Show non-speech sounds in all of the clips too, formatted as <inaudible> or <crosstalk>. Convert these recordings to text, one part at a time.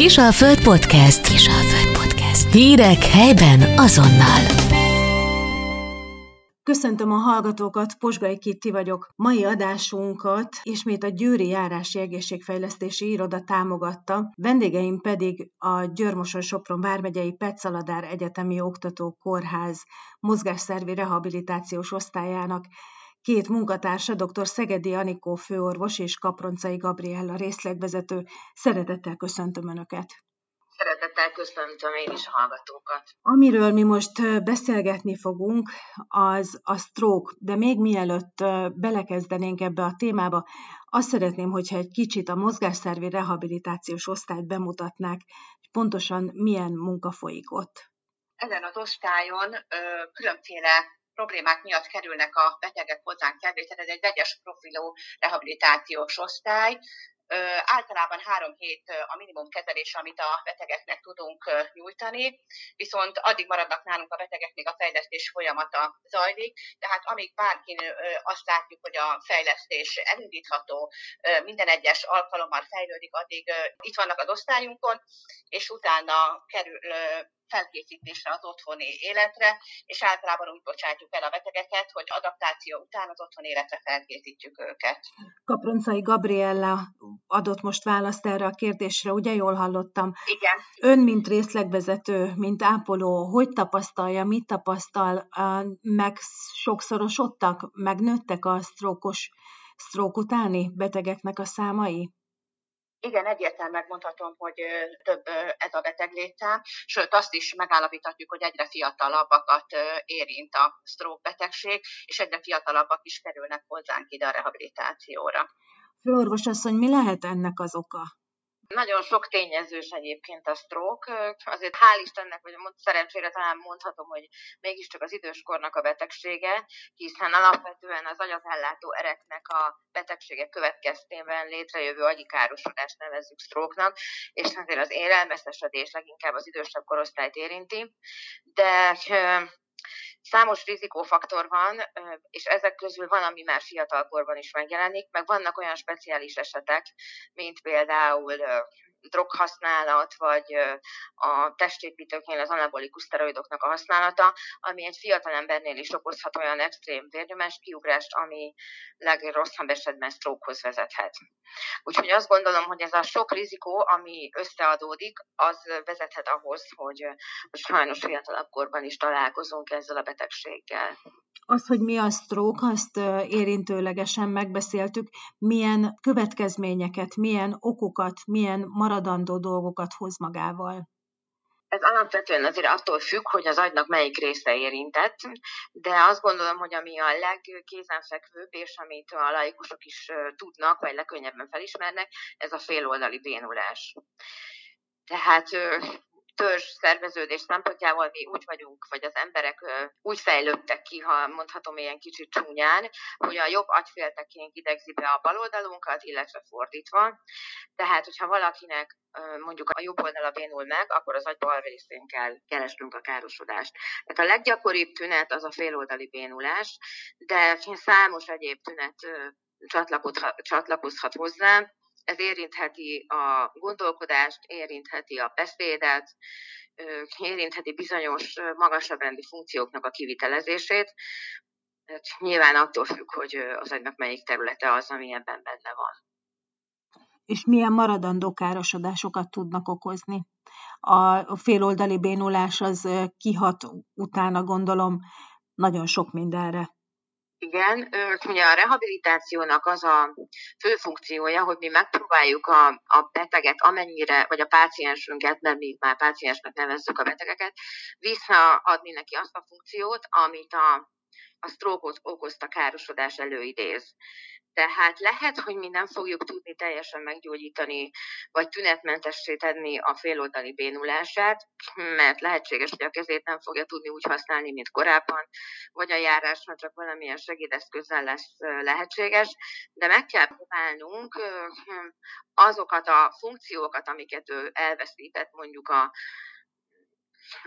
Kisalföld Podcast. Kisalföld Podcast. Hírek helyben azonnal. Köszöntöm a hallgatókat, Posgai Kitti vagyok. Mai adásunkat ismét a Győri Járási Egészségfejlesztési Iroda támogatta, vendégeim pedig a Györmoson Sopron vármegyei Petszaladár Egyetemi Oktató Kórház mozgásszervi rehabilitációs osztályának két munkatársa, dr. Szegedi Anikó főorvos és Kaproncai Gabriella részlegvezető. Szeretettel köszöntöm Önöket! Szeretettel köszöntöm én is a hallgatókat. Amiről mi most beszélgetni fogunk, az a stroke, de még mielőtt belekezdenénk ebbe a témába, azt szeretném, hogyha egy kicsit a mozgásszervi rehabilitációs osztályt bemutatnák, hogy pontosan milyen munka folyik ott. Ezen az osztályon ö, különféle problémák miatt kerülnek a betegek hozzánk felvételre, ez egy vegyes profilú rehabilitációs osztály, általában három hét a minimum kezelés, amit a betegeknek tudunk nyújtani, viszont addig maradnak nálunk a betegek, még a fejlesztés folyamata zajlik, tehát amíg bárki azt látjuk, hogy a fejlesztés elindítható, minden egyes alkalommal fejlődik, addig itt vannak az osztályunkon, és utána kerül felkészítésre az otthoni életre, és általában úgy bocsátjuk el a betegeket, hogy adaptáció után az otthoni életre felkészítjük őket. Kaproncai Gabriella adott most választ erre a kérdésre, ugye jól hallottam? Igen. Ön, mint részlegvezető, mint ápoló, hogy tapasztalja, mit tapasztal, meg sokszorosodtak, megnőttek a sztrókos, sztrók utáni betegeknek a számai? Igen, egyértelműen megmondhatom, hogy több ez a beteg létszám, sőt azt is megállapíthatjuk, hogy egyre fiatalabbakat érint a stroke betegség, és egyre fiatalabbak is kerülnek hozzánk ide a rehabilitációra. Főorvos asszony, mi lehet ennek az oka? Nagyon sok tényezős egyébként a stroke, azért hál' Istennek, vagy szerencsére talán mondhatom, hogy mégiscsak az időskornak a betegsége, hiszen alapvetően az agyazellátó ereknek a betegsége következtében létrejövő agyikárosodást nevezzük stroke-nak, és azért az élelmeszesedés leginkább az idősebb korosztályt érinti, de Számos rizikófaktor van, és ezek közül van, ami már fiatalkorban is megjelenik, meg vannak olyan speciális esetek, mint például droghasználat, vagy a testépítőknél az anabolikus szteroidoknak a használata, ami egy fiatal embernél is okozhat olyan extrém vérnyomás kiugrást, ami legrosszabb esetben strokehoz vezethet. Úgyhogy azt gondolom, hogy ez a sok rizikó, ami összeadódik, az vezethet ahhoz, hogy, sajnos fiatalabb korban is találkozunk ezzel a betegséggel. Az, hogy mi a stroke, azt érintőlegesen megbeszéltük. Milyen következményeket, milyen okokat, milyen maradandó dolgokat hoz magával? Ez alapvetően azért attól függ, hogy az agynak melyik része érintett, de azt gondolom, hogy ami a legkézenfekvőbb, és amit a laikusok is tudnak, vagy legkönnyebben felismernek, ez a féloldali bénulás. Tehát törzs szerveződés szempontjából mi úgy vagyunk, vagy az emberek úgy fejlődtek ki, ha mondhatom ilyen kicsit csúnyán, hogy a jobb agyféltekénk idegzi be a bal oldalunkat, illetve fordítva. Tehát, hogyha valakinek mondjuk a jobb oldala bénul meg, akkor az agy bal részén kell keresnünk a károsodást. Tehát a leggyakoribb tünet az a féloldali bénulás, de számos egyéb tünet csatlakozhat hozzá, ez érintheti a gondolkodást, érintheti a beszédet, érintheti bizonyos magasabb rendi funkcióknak a kivitelezését. Hát nyilván attól függ, hogy az agynak melyik területe az, ami ebben benne van. És milyen maradandó károsodásokat tudnak okozni? A féloldali bénulás az kihat utána, gondolom, nagyon sok mindenre. Igen, ugye a rehabilitációnak az a fő funkciója, hogy mi megpróbáljuk a, a beteget amennyire, vagy a páciensünket, mert mi már páciensnek nevezzük a betegeket, visszaadni neki azt a funkciót, amit a, a stroke okozta károsodás előidéz. Tehát lehet, hogy mi nem fogjuk tudni teljesen meggyógyítani, vagy tünetmentessé tenni a féloldali bénulását, mert lehetséges, hogy a kezét nem fogja tudni úgy használni, mint korábban, vagy a járásra csak valamilyen segédeszközzel lesz lehetséges, de meg kell próbálnunk azokat a funkciókat, amiket ő elveszített mondjuk a,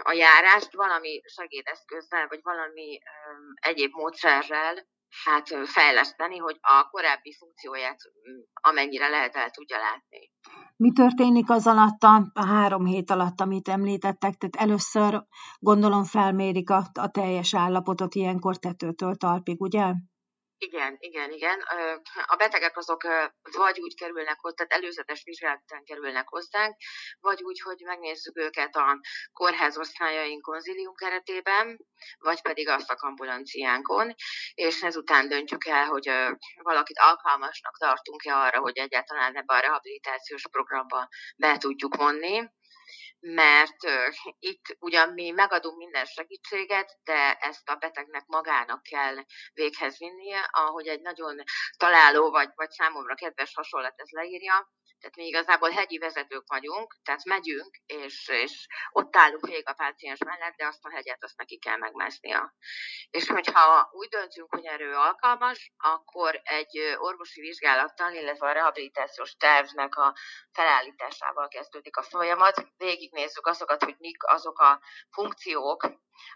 a járást valami segédeszközzel, vagy valami egyéb módszerrel hát fejleszteni, hogy a korábbi funkcióját amennyire lehet el tudja látni. Mi történik az alatt a három hét alatt, amit említettek? Tehát először gondolom felmérik a, a teljes állapotot ilyenkor tetőtől talpig, ugye? Igen, igen, igen. A betegek azok vagy úgy kerülnek hozzá, tehát előzetes vizsgálatán kerülnek hozzánk, vagy úgy, hogy megnézzük őket a kórház osztályaink konzilium keretében, vagy pedig a szakambulanciánkon, és ezután döntjük el, hogy valakit alkalmasnak tartunk-e arra, hogy egyáltalán ebbe a rehabilitációs programba be tudjuk vonni mert itt ugyan mi megadunk minden segítséget, de ezt a betegnek magának kell véghez vinnie, ahogy egy nagyon találó vagy, vagy számomra kedves hasonlat ez leírja, tehát mi igazából hegyi vezetők vagyunk, tehát megyünk, és, és ott állunk végig a páciens mellett, de azt a hegyet azt neki kell megmásznia. És hogyha úgy döntünk, hogy erő alkalmas, akkor egy orvosi vizsgálattal, illetve a rehabilitációs tervnek a felállításával kezdődik a folyamat. Végignézzük azokat, hogy mik azok a funkciók,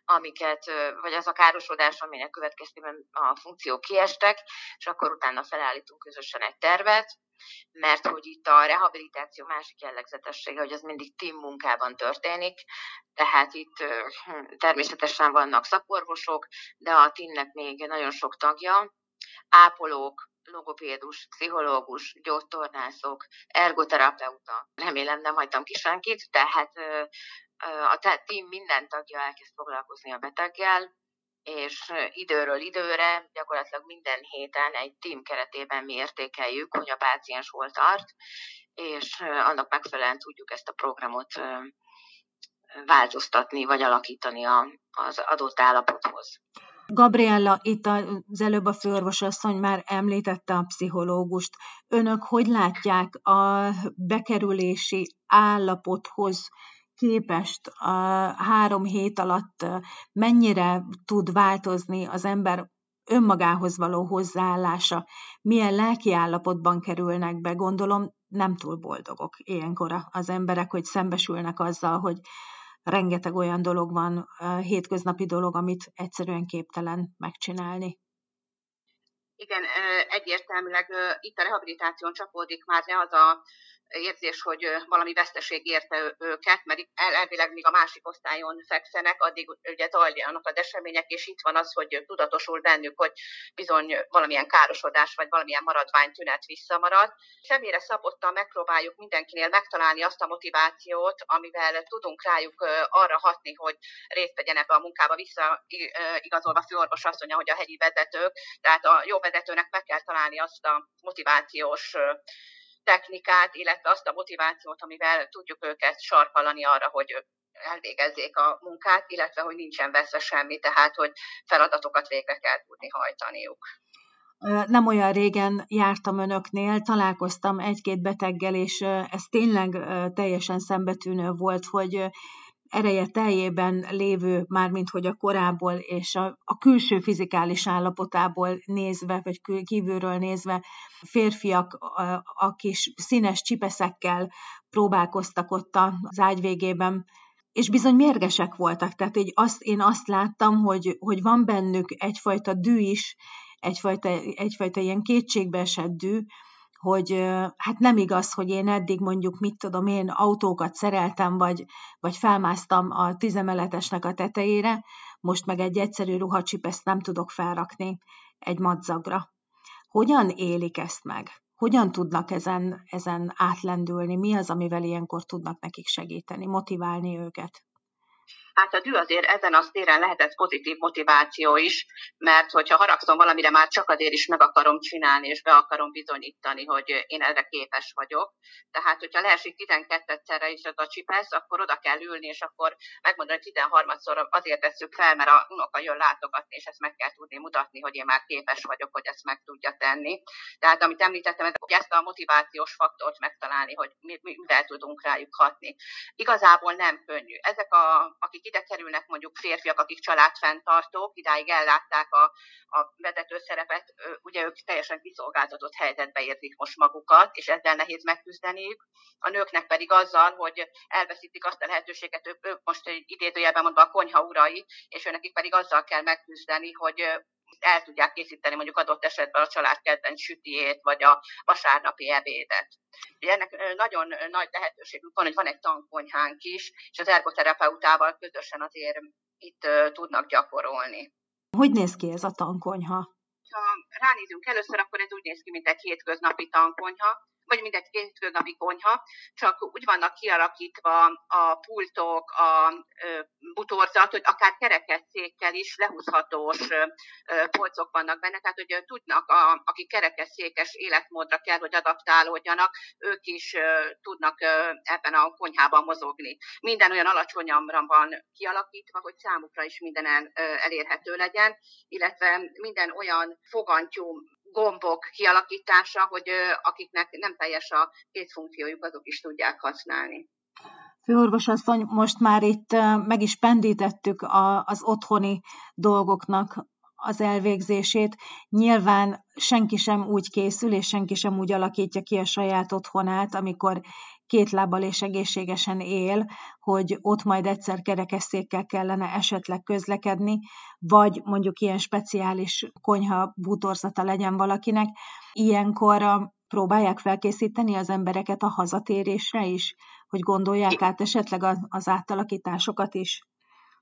amiket, vagy az a károsodás, aminek következtében a funkciók kiestek, és akkor utána felállítunk közösen egy tervet, mert hogy itt a rehabilitáció másik jellegzetessége, hogy az mindig team munkában történik, tehát itt természetesen vannak szakorvosok, de a teamnek még nagyon sok tagja, ápolók, logopédus, pszichológus, gyógytornászok, ergoterapeuta, remélem nem hagytam ki senkit, tehát a team minden tagja elkezd foglalkozni a beteggel, és időről időre, gyakorlatilag minden héten egy team keretében mi értékeljük, hogy a páciens hol tart, és annak megfelelően tudjuk ezt a programot változtatni, vagy alakítani az adott állapothoz. Gabriella, itt az előbb a főorvosasszony már említette a pszichológust. Önök hogy látják a bekerülési állapothoz képest a három hét alatt mennyire tud változni az ember önmagához való hozzáállása, milyen lelki állapotban kerülnek be, gondolom nem túl boldogok ilyenkor az emberek, hogy szembesülnek azzal, hogy rengeteg olyan dolog van, hétköznapi dolog, amit egyszerűen képtelen megcsinálni. Igen, egyértelműleg itt a rehabilitáción csapódik már le az a érzés, hogy valami veszteség érte őket, mert elvileg még a másik osztályon fekszenek, addig ugye zajlanak az események, és itt van az, hogy tudatosul bennük, hogy bizony valamilyen károsodás, vagy valamilyen maradvány tünet visszamarad. Személyre szabottan megpróbáljuk mindenkinél megtalálni azt a motivációt, amivel tudunk rájuk arra hatni, hogy részt vegyen ebbe a munkába, visszaigazolva főorvos asszonya, hogy a hegyi vezetők, tehát a jó vezetőnek meg kell találni azt a motivációs technikát, illetve azt a motivációt, amivel tudjuk őket sarkalani arra, hogy elvégezzék a munkát, illetve hogy nincsen veszve semmi, tehát hogy feladatokat végre kell tudni hajtaniuk. Nem olyan régen jártam önöknél, találkoztam egy-két beteggel, és ez tényleg teljesen szembetűnő volt, hogy ereje teljében lévő, mármint hogy a korából és a, a külső fizikális állapotából nézve, vagy kívülről nézve férfiak a, a kis színes csipeszekkel próbálkoztak ott az ágy végében, és bizony mérgesek voltak. Tehát így azt, én azt láttam, hogy, hogy van bennük egyfajta dű is, egyfajta, egyfajta ilyen kétségbeesett dű, hogy hát nem igaz, hogy én eddig mondjuk, mit tudom én, autókat szereltem, vagy, vagy felmásztam a tizemeletesnek a tetejére, most meg egy egyszerű ruhacsipeszt nem tudok felrakni egy madzagra. Hogyan élik ezt meg? Hogyan tudnak ezen, ezen átlendülni? Mi az, amivel ilyenkor tudnak nekik segíteni, motiválni őket? Hát a dű azért ezen a téren lehetett pozitív motiváció is, mert hogyha haragszom valamire, már csak azért is meg akarom csinálni, és be akarom bizonyítani, hogy én erre képes vagyok. Tehát, hogyha leesik 12-szerre is az a csipesz, akkor oda kell ülni, és akkor megmondani, hogy 13-szor azért tesszük fel, mert a unoka jön látogatni, és ezt meg kell tudni mutatni, hogy én már képes vagyok, hogy ezt meg tudja tenni. Tehát, amit említettem, hogy ezt a motivációs faktort megtalálni, hogy mivel tudunk rájuk hatni. Igazából nem könnyű. Ezek, a, akik ide kerülnek mondjuk férfiak, akik családfenntartók, idáig ellátták a, a vezető szerepet, ugye ők teljesen kiszolgáltatott helyzetbe érzik most magukat, és ezzel nehéz megküzdeniük. A nőknek pedig azzal, hogy elveszítik azt a lehetőséget, ők, ők most idézőjelben mondva a konyha urai, és őnekik pedig azzal kell megküzdeni, hogy el tudják készíteni mondjuk adott esetben a család kedvenc sütiét, vagy a vasárnapi ebédet. Ugye ennek nagyon nagy lehetőségük van, hogy van egy tankonyhánk is, és az ergoterapeutával közösen azért itt tudnak gyakorolni. Hogy néz ki ez a tankonyha? Ha ránézünk először, akkor ez úgy néz ki, mint egy hétköznapi tankonyha, vagy mindegy hétköznapi konyha, csak úgy vannak kialakítva a pultok, a butorzat, hogy akár kerekesszékkel is lehúzhatós polcok vannak benne, tehát hogy tudnak, a, akik kerekesszékes életmódra kell, hogy adaptálódjanak, ők is tudnak ebben a konyhában mozogni. Minden olyan alacsonyamra van kialakítva, hogy számukra is mindenen elérhető legyen, illetve minden olyan fogantyú gombok kialakítása, hogy akiknek nem teljes a funkciójuk, azok is tudják használni. Főorvosasszony, most már itt meg is pendítettük az otthoni dolgoknak az elvégzését. Nyilván senki sem úgy készül, és senki sem úgy alakítja ki a saját otthonát, amikor két lábbal és egészségesen él, hogy ott majd egyszer kerekesszékkel kellene esetleg közlekedni, vagy mondjuk ilyen speciális konyha bútorzata legyen valakinek. Ilyenkor próbálják felkészíteni az embereket a hazatérésre is, hogy gondolják át esetleg az átalakításokat is.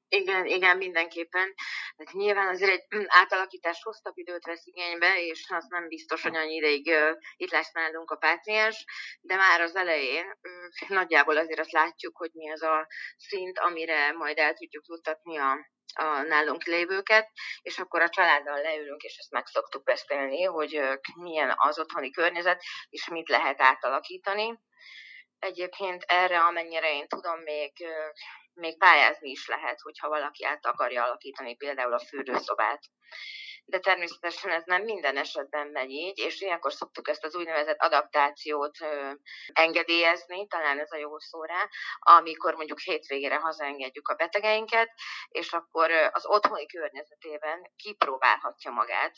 Igen, igen, mindenképpen. Hát nyilván azért egy átalakítás hosszabb időt vesz igénybe, és az nem biztos, hogy annyi ideig uh, itt lesz nálunk a páciens, de már az elején uh, nagyjából azért azt látjuk, hogy mi az a szint, amire majd el tudjuk juttatni a, a nálunk lévőket, és akkor a családdal leülünk, és ezt meg szoktuk beszélni, hogy milyen az otthoni környezet, és mit lehet átalakítani. Egyébként erre, amennyire én tudom, még még pályázni is lehet, hogyha valaki át akarja alakítani például a fürdőszobát. De természetesen ez nem minden esetben megy így, és ilyenkor szoktuk ezt az úgynevezett adaptációt ö, engedélyezni, talán ez a jó szó rá, amikor mondjuk hétvégére hazaengedjük a betegeinket, és akkor az otthoni környezetében kipróbálhatja magát,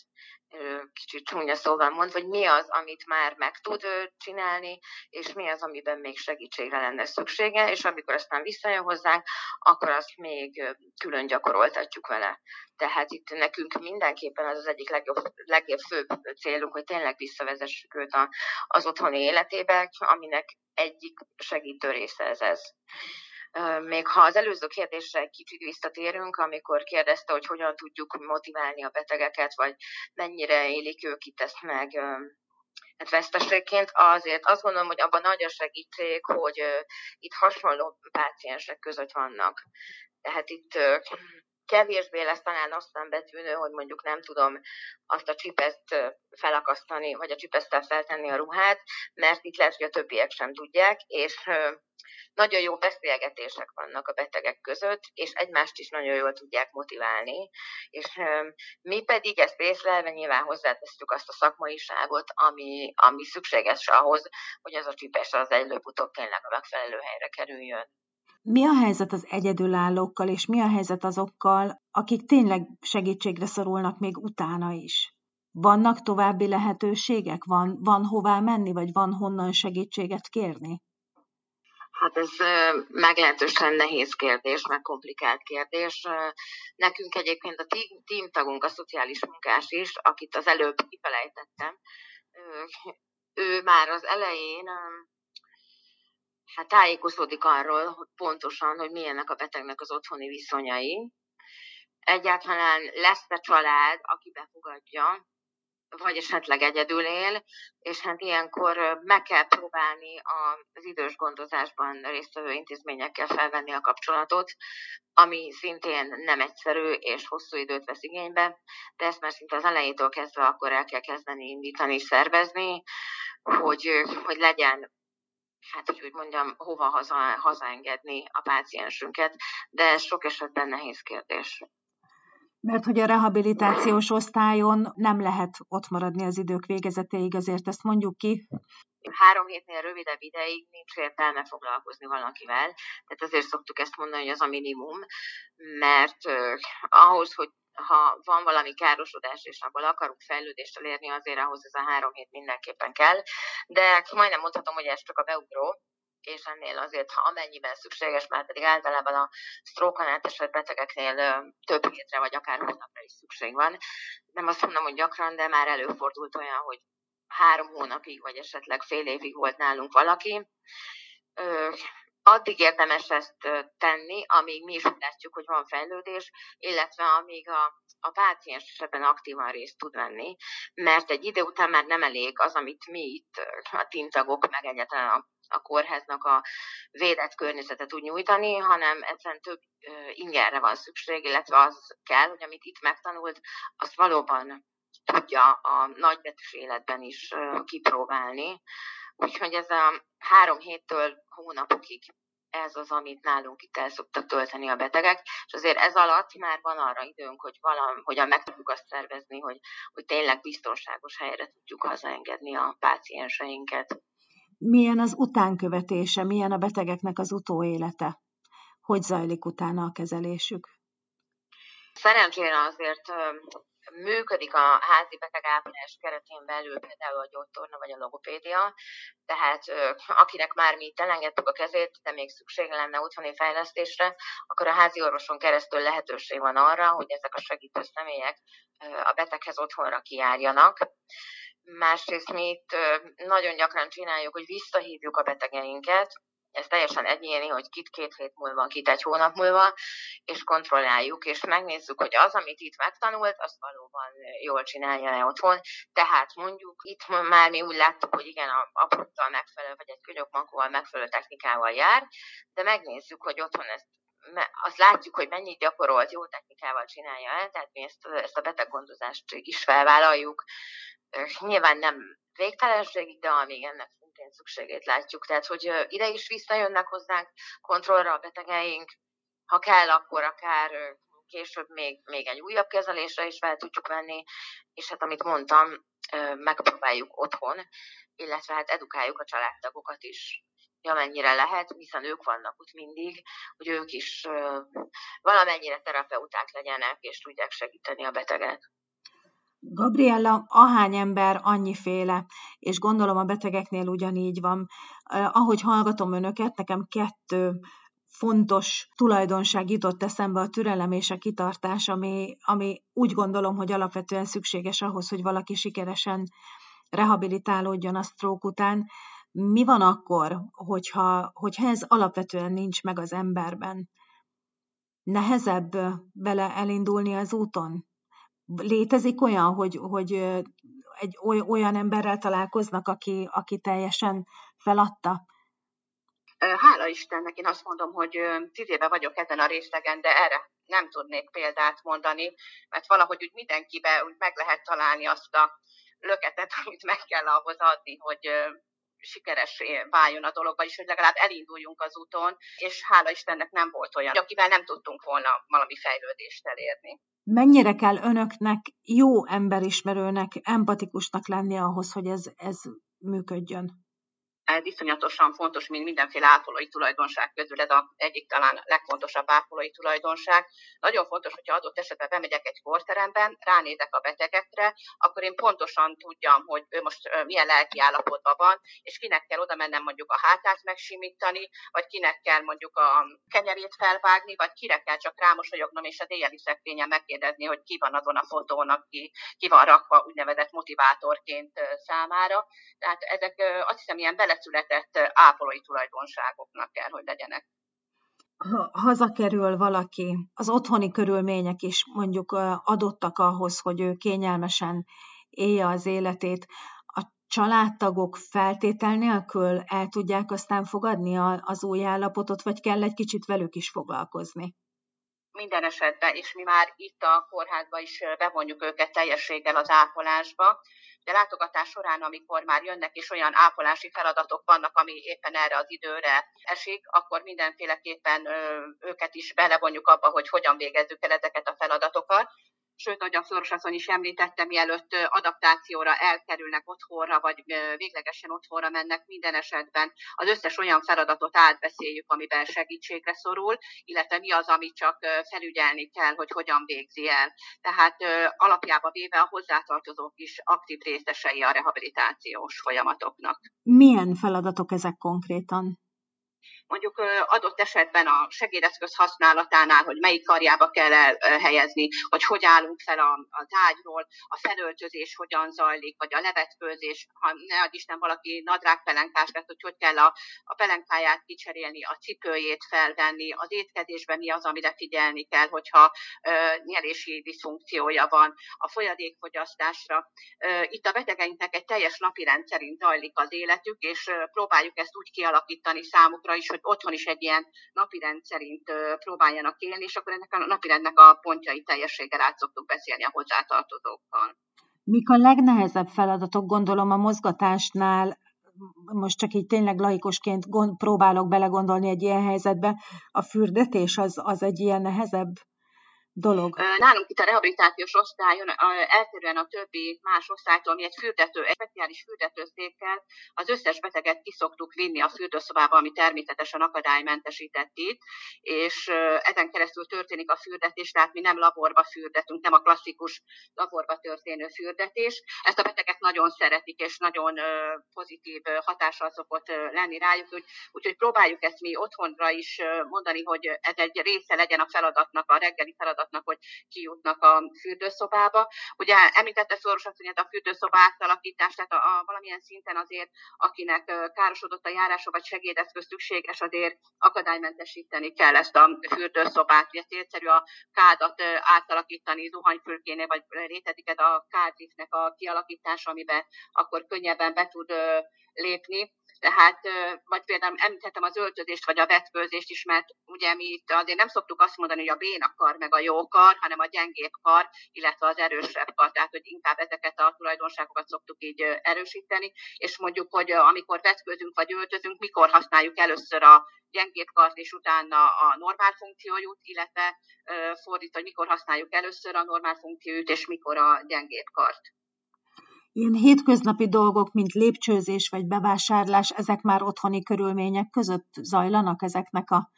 kicsit csúnya szóval mond, hogy mi az, amit már meg tud csinálni, és mi az, amiben még segítségre lenne szüksége, és amikor aztán visszajön hozzánk, akkor azt még külön gyakoroltatjuk vele. Tehát itt nekünk mindenképpen az az egyik legjobb, legjobb főbb célunk, hogy tényleg visszavezessük őt a, az otthoni életébe, aminek egyik segítő része ez ez. Még ha az előző kérdésre egy kicsit visszatérünk, amikor kérdezte, hogy hogyan tudjuk motiválni a betegeket, vagy mennyire élik ők itt ezt meg hát veszteségként, azért azt gondolom, hogy abban nagy a segítség, hogy itt hasonló páciensek között vannak. Tehát itt kevésbé lesz talán azt szembetűnő, hogy mondjuk nem tudom azt a csipeszt felakasztani, vagy a csipesztel feltenni a ruhát, mert itt lehet, hogy a többiek sem tudják, és nagyon jó beszélgetések vannak a betegek között, és egymást is nagyon jól tudják motiválni, és mi pedig ezt észlelve nyilván hozzátesztük azt a szakmaiságot, ami, ami szükséges ahhoz, hogy az a csipes az előbb-utóbb tényleg a megfelelő helyre kerüljön. Mi a helyzet az egyedülállókkal, és mi a helyzet azokkal, akik tényleg segítségre szorulnak még utána is? Vannak további lehetőségek? Van, van hová menni, vagy van honnan segítséget kérni? Hát ez meglehetősen nehéz kérdés, meg komplikált kérdés. Nekünk egyébként a team tagunk, a szociális munkás is, akit az előbb kifelejtettem, ő már az elején hát tájékozódik arról hogy pontosan, hogy milyennek a betegnek az otthoni viszonyai. Egyáltalán lesz-e család, aki befogadja, vagy esetleg egyedül él, és hát ilyenkor meg kell próbálni az idős gondozásban résztvevő intézményekkel felvenni a kapcsolatot, ami szintén nem egyszerű és hosszú időt vesz igénybe, de ezt már szinte az elejétől kezdve akkor el kell kezdeni indítani, szervezni, hogy, hogy legyen hát hogy úgy mondjam, hova haza, hazaengedni a páciensünket, de ez sok esetben nehéz kérdés. Mert hogy a rehabilitációs osztályon nem lehet ott maradni az idők végezetéig, azért ezt mondjuk ki. Három hétnél rövidebb ideig nincs értelme foglalkozni valakivel, tehát azért szoktuk ezt mondani, hogy az a minimum, mert ahhoz, hogy ha van valami károsodás, és abból akarunk fejlődést elérni, azért ahhoz ez a három hét mindenképpen kell. De majdnem mondhatom, hogy ez csak a beugró, és ennél azért, ha amennyiben szükséges, már pedig általában a sztrókon átesett betegeknél több hétre vagy akár hónapra is szükség van. Nem azt mondom, hogy gyakran, de már előfordult olyan, hogy három hónapig, vagy esetleg fél évig volt nálunk valaki. Addig érdemes ezt tenni, amíg mi is látjuk, hogy van fejlődés, illetve amíg a, a páciens ebben aktívan részt tud venni, mert egy idő után már nem elég az, amit mi itt a tintagok, meg egyáltalán a a kórháznak a védett környezetet úgy nyújtani, hanem egyszerűen több ingerre van szükség, illetve az kell, hogy amit itt megtanult, azt valóban tudja a nagybetűs életben is kipróbálni. Úgyhogy ez a három héttől hónapokig ez az, amit nálunk itt el szoktak tölteni a betegek, és azért ez alatt már van arra időnk, hogy valahogyan meg tudjuk azt szervezni, hogy, hogy tényleg biztonságos helyre tudjuk hazaengedni a pácienseinket. Milyen az utánkövetése, milyen a betegeknek az utóélete? Hogy zajlik utána a kezelésük? Szerencsére azért működik a házi betegápolás keretén belül például a gyógytorna vagy a logopédia, tehát akinek már mi elengedtük a kezét, de még szüksége lenne otthoni fejlesztésre, akkor a házi orvoson keresztül lehetőség van arra, hogy ezek a segítő személyek a beteghez otthonra kijárjanak. Másrészt mi itt nagyon gyakran csináljuk, hogy visszahívjuk a betegeinket, ez teljesen egyéni, hogy kit két hét múlva, kit egy hónap múlva, és kontrolláljuk, és megnézzük, hogy az, amit itt megtanult, az valóban jól csinálja-e otthon. Tehát mondjuk itt már mi úgy láttuk, hogy igen, a apruttal megfelelő, vagy egy könyökmankóval megfelelő technikával jár, de megnézzük, hogy otthon ezt azt látjuk, hogy mennyit gyakorolt, jó technikával csinálja el, tehát mi ezt, ezt a beteggondozást is felvállaljuk. Nyilván nem végtelenségig, de amíg ennek szintén szükségét látjuk. Tehát, hogy ide is visszajönnek hozzánk kontrollra a betegeink, ha kell, akkor akár később még, még egy újabb kezelésre is fel tudjuk venni, és hát amit mondtam, megpróbáljuk otthon, illetve hát edukáljuk a családtagokat is, amennyire lehet, hiszen ők vannak ott mindig, hogy ők is valamennyire terapeuták legyenek, és tudják segíteni a beteget. Gabriella, ahány ember, annyiféle, és gondolom a betegeknél ugyanígy van. Ahogy hallgatom önöket, nekem kettő fontos tulajdonság jutott eszembe a türelem és a kitartás, ami, ami úgy gondolom, hogy alapvetően szükséges ahhoz, hogy valaki sikeresen rehabilitálódjon a stroke után. Mi van akkor, hogyha, hogyha ez alapvetően nincs meg az emberben? Nehezebb vele elindulni az úton? Létezik olyan, hogy, hogy egy olyan emberrel találkoznak, aki, aki teljesen feladta? Hála Istennek, én azt mondom, hogy tíz éve vagyok ezen a részlegen, de erre nem tudnék példát mondani, mert valahogy úgy mindenkibe úgy meg lehet találni azt a löketet, <laughs> amit meg kell ahhoz adni, hogy sikeres váljon a dolog, vagyis hogy legalább elinduljunk az úton, és hála Istennek nem volt olyan, akivel nem tudtunk volna valami fejlődést elérni. Mennyire kell önöknek jó emberismerőnek, empatikusnak lenni ahhoz, hogy ez, ez működjön? Iszonyatosan fontos, mint mindenféle ápolói tulajdonság közül, ez az egyik talán legfontosabb ápolói tulajdonság. Nagyon fontos, hogyha adott esetben bemegyek egy kórteremben, ránézek a betegekre, akkor én pontosan tudjam, hogy ő most milyen lelki állapotban van, és kinek kell oda mennem mondjuk a hátát megsimítani, vagy kinek kell mondjuk a kenyerét felvágni, vagy kire kell csak rámosolyognom, és a déjeli szekrényen megkérdezni, hogy ki van azon a fotón, aki ki van rakva úgynevezett motivátorként számára. Tehát ezek azt hiszem ilyen bele beleszületett ápolói tulajdonságoknak kell, hogy legyenek. Ha hazakerül valaki, az otthoni körülmények is mondjuk adottak ahhoz, hogy ő kényelmesen élje az életét, a családtagok feltétel nélkül el tudják aztán fogadni az új állapotot, vagy kell egy kicsit velük is foglalkozni? minden esetben, és mi már itt a kórházban is bevonjuk őket teljességgel az ápolásba, de látogatás során, amikor már jönnek és olyan ápolási feladatok vannak, ami éppen erre az időre esik, akkor mindenféleképpen őket is belevonjuk abba, hogy hogyan végezzük el ezeket a feladatokat, sőt, ahogy a Szorosasszony is említette, mielőtt adaptációra elkerülnek otthonra, vagy véglegesen otthonra mennek, minden esetben az összes olyan feladatot átbeszéljük, amiben segítségre szorul, illetve mi az, amit csak felügyelni kell, hogy hogyan végzi el. Tehát alapjába véve a hozzátartozók is aktív részesei a rehabilitációs folyamatoknak. Milyen feladatok ezek konkrétan? Mondjuk adott esetben a segédeszköz használatánál, hogy melyik karjába kell elhelyezni, hogy hogy állunk fel a, ágyról, a felöltözés hogyan zajlik, vagy a levetkőzés, ha ne Isten valaki nadrágpelenkás lett, hogy hogy kell a, a pelenkáját kicserélni, a cipőjét felvenni, az étkezésben mi az, amire figyelni kell, hogyha ö, nyelési diszfunkciója van, a folyadékfogyasztásra. Ö, itt a betegeinknek egy teljes napi rendszerint zajlik az életük, és ö, próbáljuk ezt úgy kialakítani számukra is, hogy otthon is egy ilyen napirend szerint próbáljanak élni, és akkor ennek a napirendnek a pontjai teljességgel át szoktuk beszélni a hozzátartozókkal. Mik a legnehezebb feladatok, gondolom a mozgatásnál, most csak így tényleg laikusként gond, próbálok belegondolni egy ilyen helyzetbe, a fürdetés az, az egy ilyen nehezebb dolog. Nálunk itt a rehabilitációs osztályon eltérően a többi más osztálytól mi egy fürdető, egy speciális fürdetőszékkel az összes beteget kiszoktuk vinni a fürdőszobába, ami természetesen akadálymentesített itt, és ezen keresztül történik a fürdetés, tehát mi nem laborba fürdetünk, nem a klasszikus laborba történő fürdetés. Ezt a betegek nagyon szeretik, és nagyon pozitív hatással szokott lenni rájuk, úgy, úgyhogy próbáljuk ezt mi otthonra is mondani, hogy ez egy része legyen a feladatnak, a reggeli feladat feladatnak, hogy kijutnak a fürdőszobába. Ugye említette Szoros asszony, a fürdőszoba átalakítás, tehát a, a, valamilyen szinten azért, akinek károsodott a járása vagy segédeszköz szükséges, azért akadálymentesíteni kell ezt a fürdőszobát. Ugye célszerű a kádat átalakítani zuhanyfülkénél, vagy rétetiket a kádliftnek a kialakítása, amiben akkor könnyebben be tud lépni tehát, vagy például említettem az öltözést, vagy a vetkőzést is, mert ugye mi itt azért nem szoktuk azt mondani, hogy a béna kar, meg a jó kar, hanem a gyengébb kar, illetve az erősebb kar, tehát hogy inkább ezeket a tulajdonságokat szoktuk így erősíteni, és mondjuk, hogy amikor vetkőzünk, vagy öltözünk, mikor használjuk először a gyengébb kart, és utána a normál funkciójút, illetve fordítva, hogy mikor használjuk először a normál funkciójút, és mikor a gyengébb kart ilyen hétköznapi dolgok, mint lépcsőzés vagy bevásárlás, ezek már otthoni körülmények között zajlanak ezeknek a,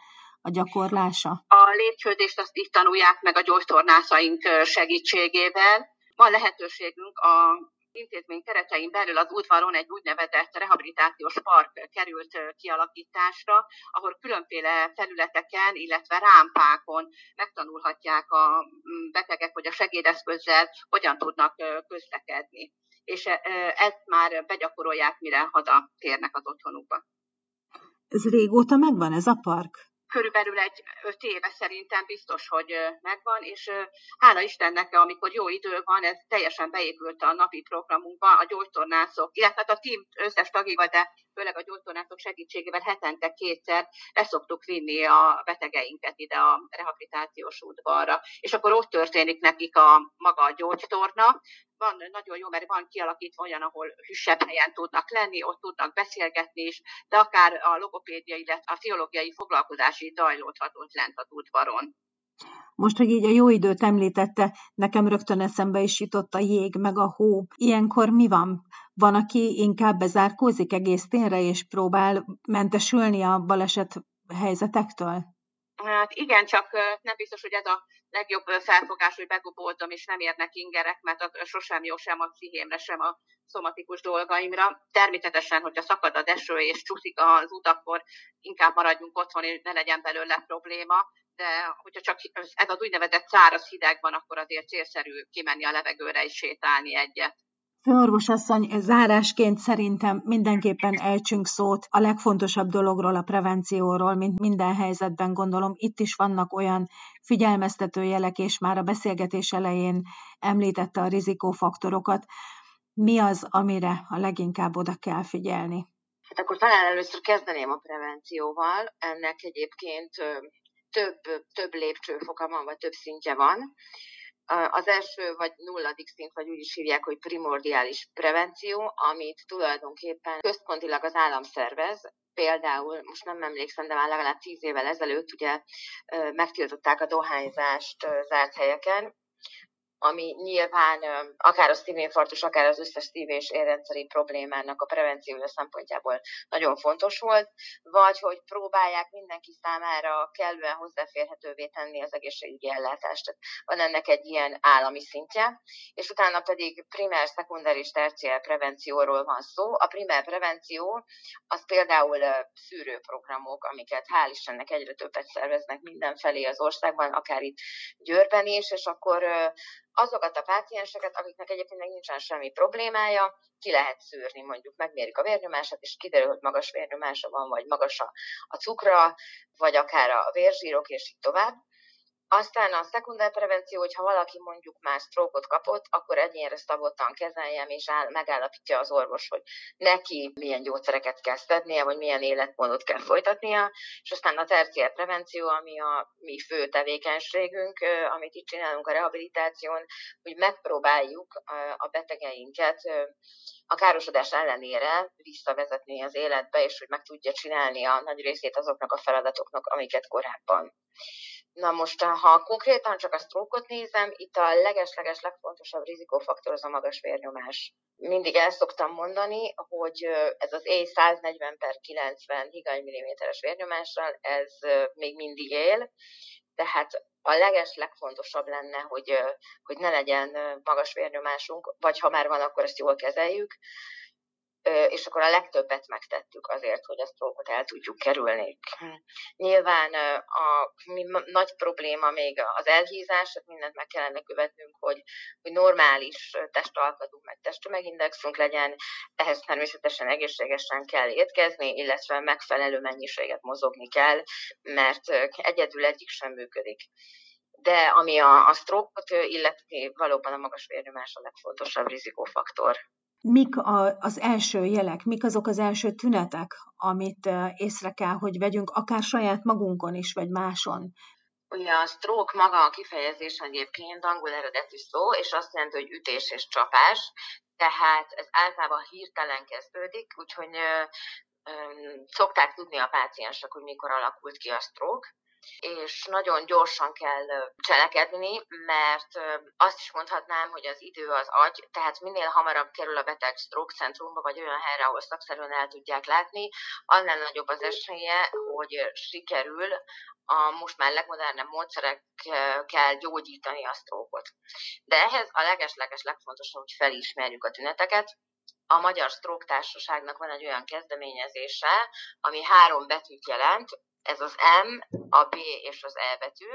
a gyakorlása? A lépcsőzést azt itt tanulják meg a gyógytornászaink segítségével. Van lehetőségünk a intézmény keretein belül az udvaron egy úgynevezett rehabilitációs park került kialakításra, ahol különféle felületeken, illetve rámpákon megtanulhatják a betegek, hogy a segédeszközzel hogyan tudnak közlekedni és ezt már begyakorolják, mire haza térnek az otthonukba. Ez régóta megvan ez a park? körülbelül egy öt éve szerintem biztos, hogy megvan, és hála Istennek, amikor jó idő van, ez teljesen beépült a napi programunkba, a gyógytornászok, illetve hát a team összes tagival, de főleg a gyógytornászok segítségével hetente kétszer leszoktuk vinni a betegeinket ide a rehabilitációs udvarra, és akkor ott történik nekik a maga a gyógytorna, van nagyon jó, mert van kialakítva olyan, ahol hűsebb helyen tudnak lenni, ott tudnak beszélgetni is, de akár a logopédia, illetve a fiológiai foglalkozási zajlódhat ott lent az udvaron. Most, hogy így a jó időt említette, nekem rögtön eszembe is jutott a jég, meg a hó. Ilyenkor mi van? Van, aki inkább bezárkózik egész térre, és próbál mentesülni a baleset helyzetektől? Hát igen, csak nem biztos, hogy ez a legjobb felfogás, hogy begubódom, és nem érnek ingerek, mert sosem jó sem a pszichémre, sem a szomatikus dolgaimra. Természetesen, hogyha szakad a eső és csúszik az út, akkor inkább maradjunk otthon, és ne legyen belőle probléma, de hogyha csak ez az úgynevezett száraz hideg van, akkor azért célszerű kimenni a levegőre és sétálni egyet. Főorvosasszony, zárásként szerintem mindenképpen elcsünk szót a legfontosabb dologról, a prevencióról, mint minden helyzetben gondolom. Itt is vannak olyan figyelmeztető jelek, és már a beszélgetés elején említette a rizikófaktorokat. Mi az, amire a leginkább oda kell figyelni? Hát akkor talán először kezdeném a prevencióval. Ennek egyébként több, több lépcsőfoka van, vagy több szintje van. Az első vagy nulladik szint, vagy úgy is hívják, hogy primordiális prevenció, amit tulajdonképpen központilag az állam szervez, például, most nem emlékszem, de már legalább tíz évvel ezelőtt ugye megtiltották a dohányzást zárt helyeken, ami nyilván akár a szívinfarktus, akár az összes szív- és érrendszeri problémának a prevenciója szempontjából nagyon fontos volt, vagy hogy próbálják mindenki számára kellően hozzáférhetővé tenni az egészségügyi ellátást. Tehát van ennek egy ilyen állami szintje, és utána pedig primer, szekunder és terciál prevencióról van szó. A primer prevenció az például szűrőprogramok, amiket hál' Istennek egyre többet szerveznek mindenfelé az országban, akár itt Győrben is, és akkor azokat a pácienseket, akiknek egyébként nincsen semmi problémája, ki lehet szűrni, mondjuk megmérik a vérnyomását, és kiderül, hogy magas vérnyomása van, vagy magas a, a cukra, vagy akár a vérzsírok, és így tovább. Aztán a szekundár prevenció, hogyha valaki mondjuk már sztrókot kapott, akkor egyénre szabottan kezeljem, és áll, megállapítja az orvos, hogy neki milyen gyógyszereket kell szednie, vagy milyen életmódot kell folytatnia, és aztán a terciár prevenció, ami a mi fő tevékenységünk, amit itt csinálunk a rehabilitáción, hogy megpróbáljuk a betegeinket a károsodás ellenére visszavezetni az életbe, és hogy meg tudja csinálni a nagy részét azoknak a feladatoknak, amiket korábban. Na most, ha konkrétan csak a sztrókot nézem, itt a leges-leges legfontosabb rizikófaktor az a magas vérnyomás. Mindig el szoktam mondani, hogy ez az E140 per 90 higany milliméteres vérnyomással, ez még mindig él, tehát a leges legfontosabb lenne, hogy, hogy ne legyen magas vérnyomásunk, vagy ha már van, akkor ezt jól kezeljük és akkor a legtöbbet megtettük azért, hogy a sztrókot el tudjuk kerülni. Nyilván a nagy probléma még az elhízás, mindent meg kellene követnünk, hogy, hogy normális testalkatunk, meg testtömegindexünk legyen, ehhez természetesen egészségesen kell étkezni, illetve megfelelő mennyiséget mozogni kell, mert egyedül egyik sem működik. De ami a, a sztrókot illeti, valóban a magas vérnyomás a legfontosabb rizikófaktor mik a, az első jelek, mik azok az első tünetek, amit észre kell, hogy vegyünk, akár saját magunkon is, vagy máson. Ugye a stroke maga a kifejezés egyébként angol eredetű szó, és azt jelenti, hogy ütés és csapás, tehát ez általában hirtelen kezdődik, úgyhogy ö, ö, szokták tudni a páciensek, hogy mikor alakult ki a stroke és nagyon gyorsan kell cselekedni, mert azt is mondhatnám, hogy az idő az agy, tehát minél hamarabb kerül a beteg stroke centrumba, vagy olyan helyre, ahol szakszerűen el tudják látni, annál nagyobb az esélye, hogy sikerül a most már legmodernebb módszerekkel gyógyítani a sztrókot. De ehhez a leges-leges legfontosabb, hogy felismerjük a tüneteket, a Magyar Stroke Társaságnak van egy olyan kezdeményezése, ami három betűt jelent, ez az M, a B és az E betű.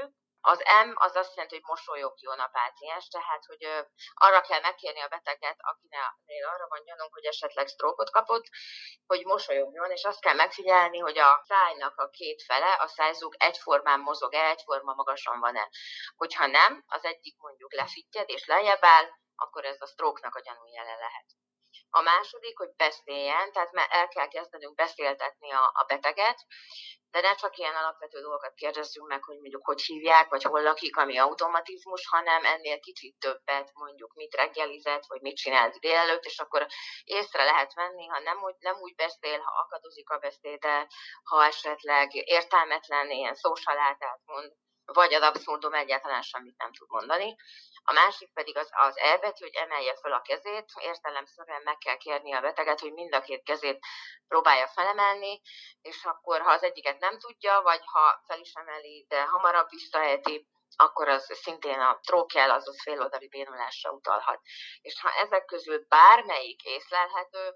Az M az azt jelenti, hogy mosolyogjon a páciens, tehát hogy arra kell megkérni a beteget, akinél arra van gyanunk, hogy esetleg sztrókot kapott, hogy mosolyogjon, és azt kell megfigyelni, hogy a szájnak a két fele, a szájzug egyformán mozog-e, egyforma magasan van-e. Hogyha nem, az egyik mondjuk lefittyed és lejjebb áll, akkor ez a sztróknak a gyanújele lehet. A második, hogy beszéljen, tehát el kell kezdenünk beszéltetni a, a beteget, de ne csak ilyen alapvető dolgokat kérdezzünk meg, hogy mondjuk hogy hívják, vagy hol lakik, ami automatizmus, hanem ennél kicsit többet, mondjuk mit reggelizett, vagy mit csinált délelőtt, és akkor észre lehet venni, ha nem úgy, nem úgy beszél, ha akadozik a beszéde, ha esetleg értelmetlen, ilyen szósalátát mond, vagy az abszurdum egyáltalán semmit nem tud mondani. A másik pedig az, az elbetű, hogy emelje fel a kezét, értelemszerűen meg kell kérni a beteget, hogy mind a két kezét próbálja felemelni, és akkor, ha az egyiket nem tudja, vagy ha fel is emeli, de hamarabb visszahelyeti, akkor az szintén a trókjel, azaz féloldali bénulásra utalhat. És ha ezek közül bármelyik észlelhető,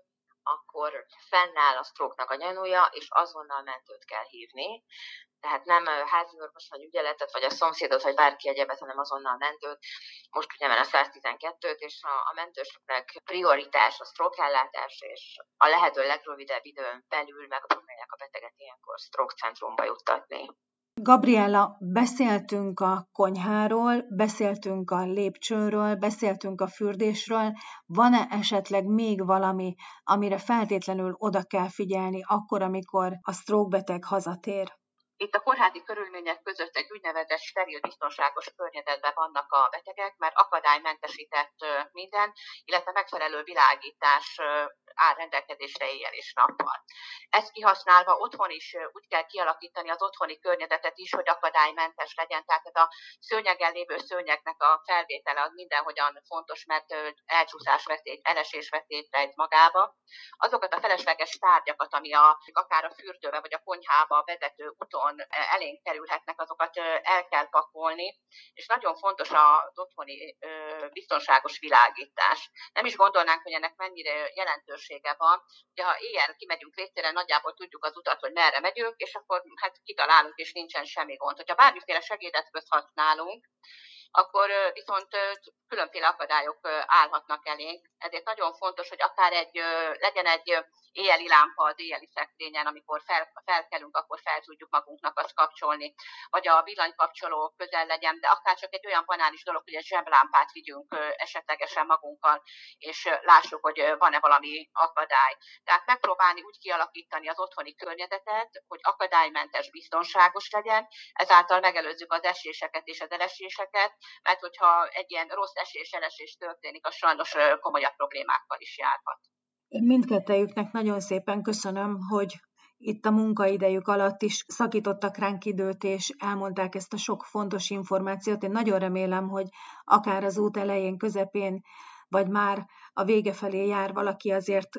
akkor fennáll a sztróknak a gyanúja, és azonnal mentőt kell hívni tehát nem házi orvos vagy ügyeletet, vagy a szomszédot, vagy bárki egyebet, hanem azonnal mentőt. Most ugye a 112-t, és a, a mentősöknek prioritás a sztrókellátás, és a lehető legrövidebb időn belül megpróbálják a beteget ilyenkor stroke centrumba juttatni. Gabriella, beszéltünk a konyháról, beszéltünk a lépcsőről, beszéltünk a fürdésről. Van-e esetleg még valami, amire feltétlenül oda kell figyelni akkor, amikor a stroke beteg hazatér? Itt a kórházi körülmények között egy úgynevezett steril biztonságos környezetben vannak a betegek, mert akadálymentesített minden, illetve megfelelő világítás áll rendelkezésre éjjel és nappal. Ezt kihasználva otthon is úgy kell kialakítani az otthoni környezetet is, hogy akadálymentes legyen. Tehát ez a szőnyegen lévő szőnyegnek a felvétele az mindenhogyan fontos, mert elcsúszás veszély, elesés veszélyt rejt magába. Azokat a felesleges tárgyakat, ami a, akár a fürdőbe vagy a konyhába vezető úton elénk kerülhetnek, azokat el kell pakolni, és nagyon fontos az otthoni biztonságos világítás. Nem is gondolnánk, hogy ennek mennyire jelentősége van. Ugye, ha éjjel kimegyünk vécére, nagyjából tudjuk az utat, hogy merre megyünk, és akkor hát kitalálunk, és nincsen semmi gond. Hogyha bármiféle segédeszközt használunk, akkor viszont különféle akadályok állhatnak elénk. Ezért nagyon fontos, hogy akár egy, legyen egy éjjeli lámpa az éjjeli szekrényen, amikor fel, felkelünk, akkor fel tudjuk magunknak azt kapcsolni, vagy a villanykapcsoló közel legyen, de akár csak egy olyan banális dolog, hogy egy zseblámpát vigyünk esetlegesen magunkkal, és lássuk, hogy van-e valami akadály. Tehát megpróbálni úgy kialakítani az otthoni környezetet, hogy akadálymentes, biztonságos legyen, ezáltal megelőzzük az eséseket és az eleséseket, mert hogyha egy ilyen rossz esés, elesés történik, az sajnos komolyabb problémákkal is járhat. Mindkettejüknek nagyon szépen köszönöm, hogy itt a munkaidejük alatt is szakítottak ránk időt, és elmondták ezt a sok fontos információt. Én nagyon remélem, hogy akár az út elején, közepén, vagy már a vége felé jár valaki, azért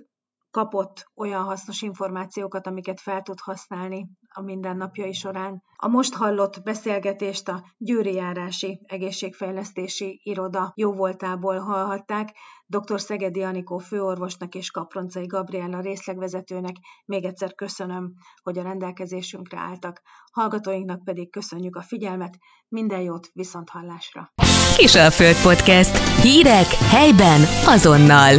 kapott olyan hasznos információkat, amiket fel tud használni a mindennapjai során. A most hallott beszélgetést a Győri Járási Egészségfejlesztési Iroda jóvoltából hallhatták. Dr. Szegedi Anikó főorvosnak és Kaproncai Gabriella részlegvezetőnek még egyszer köszönöm, hogy a rendelkezésünkre álltak. Hallgatóinknak pedig köszönjük a figyelmet, minden jót viszont hallásra. Kisalföld Podcast. Hírek helyben azonnal.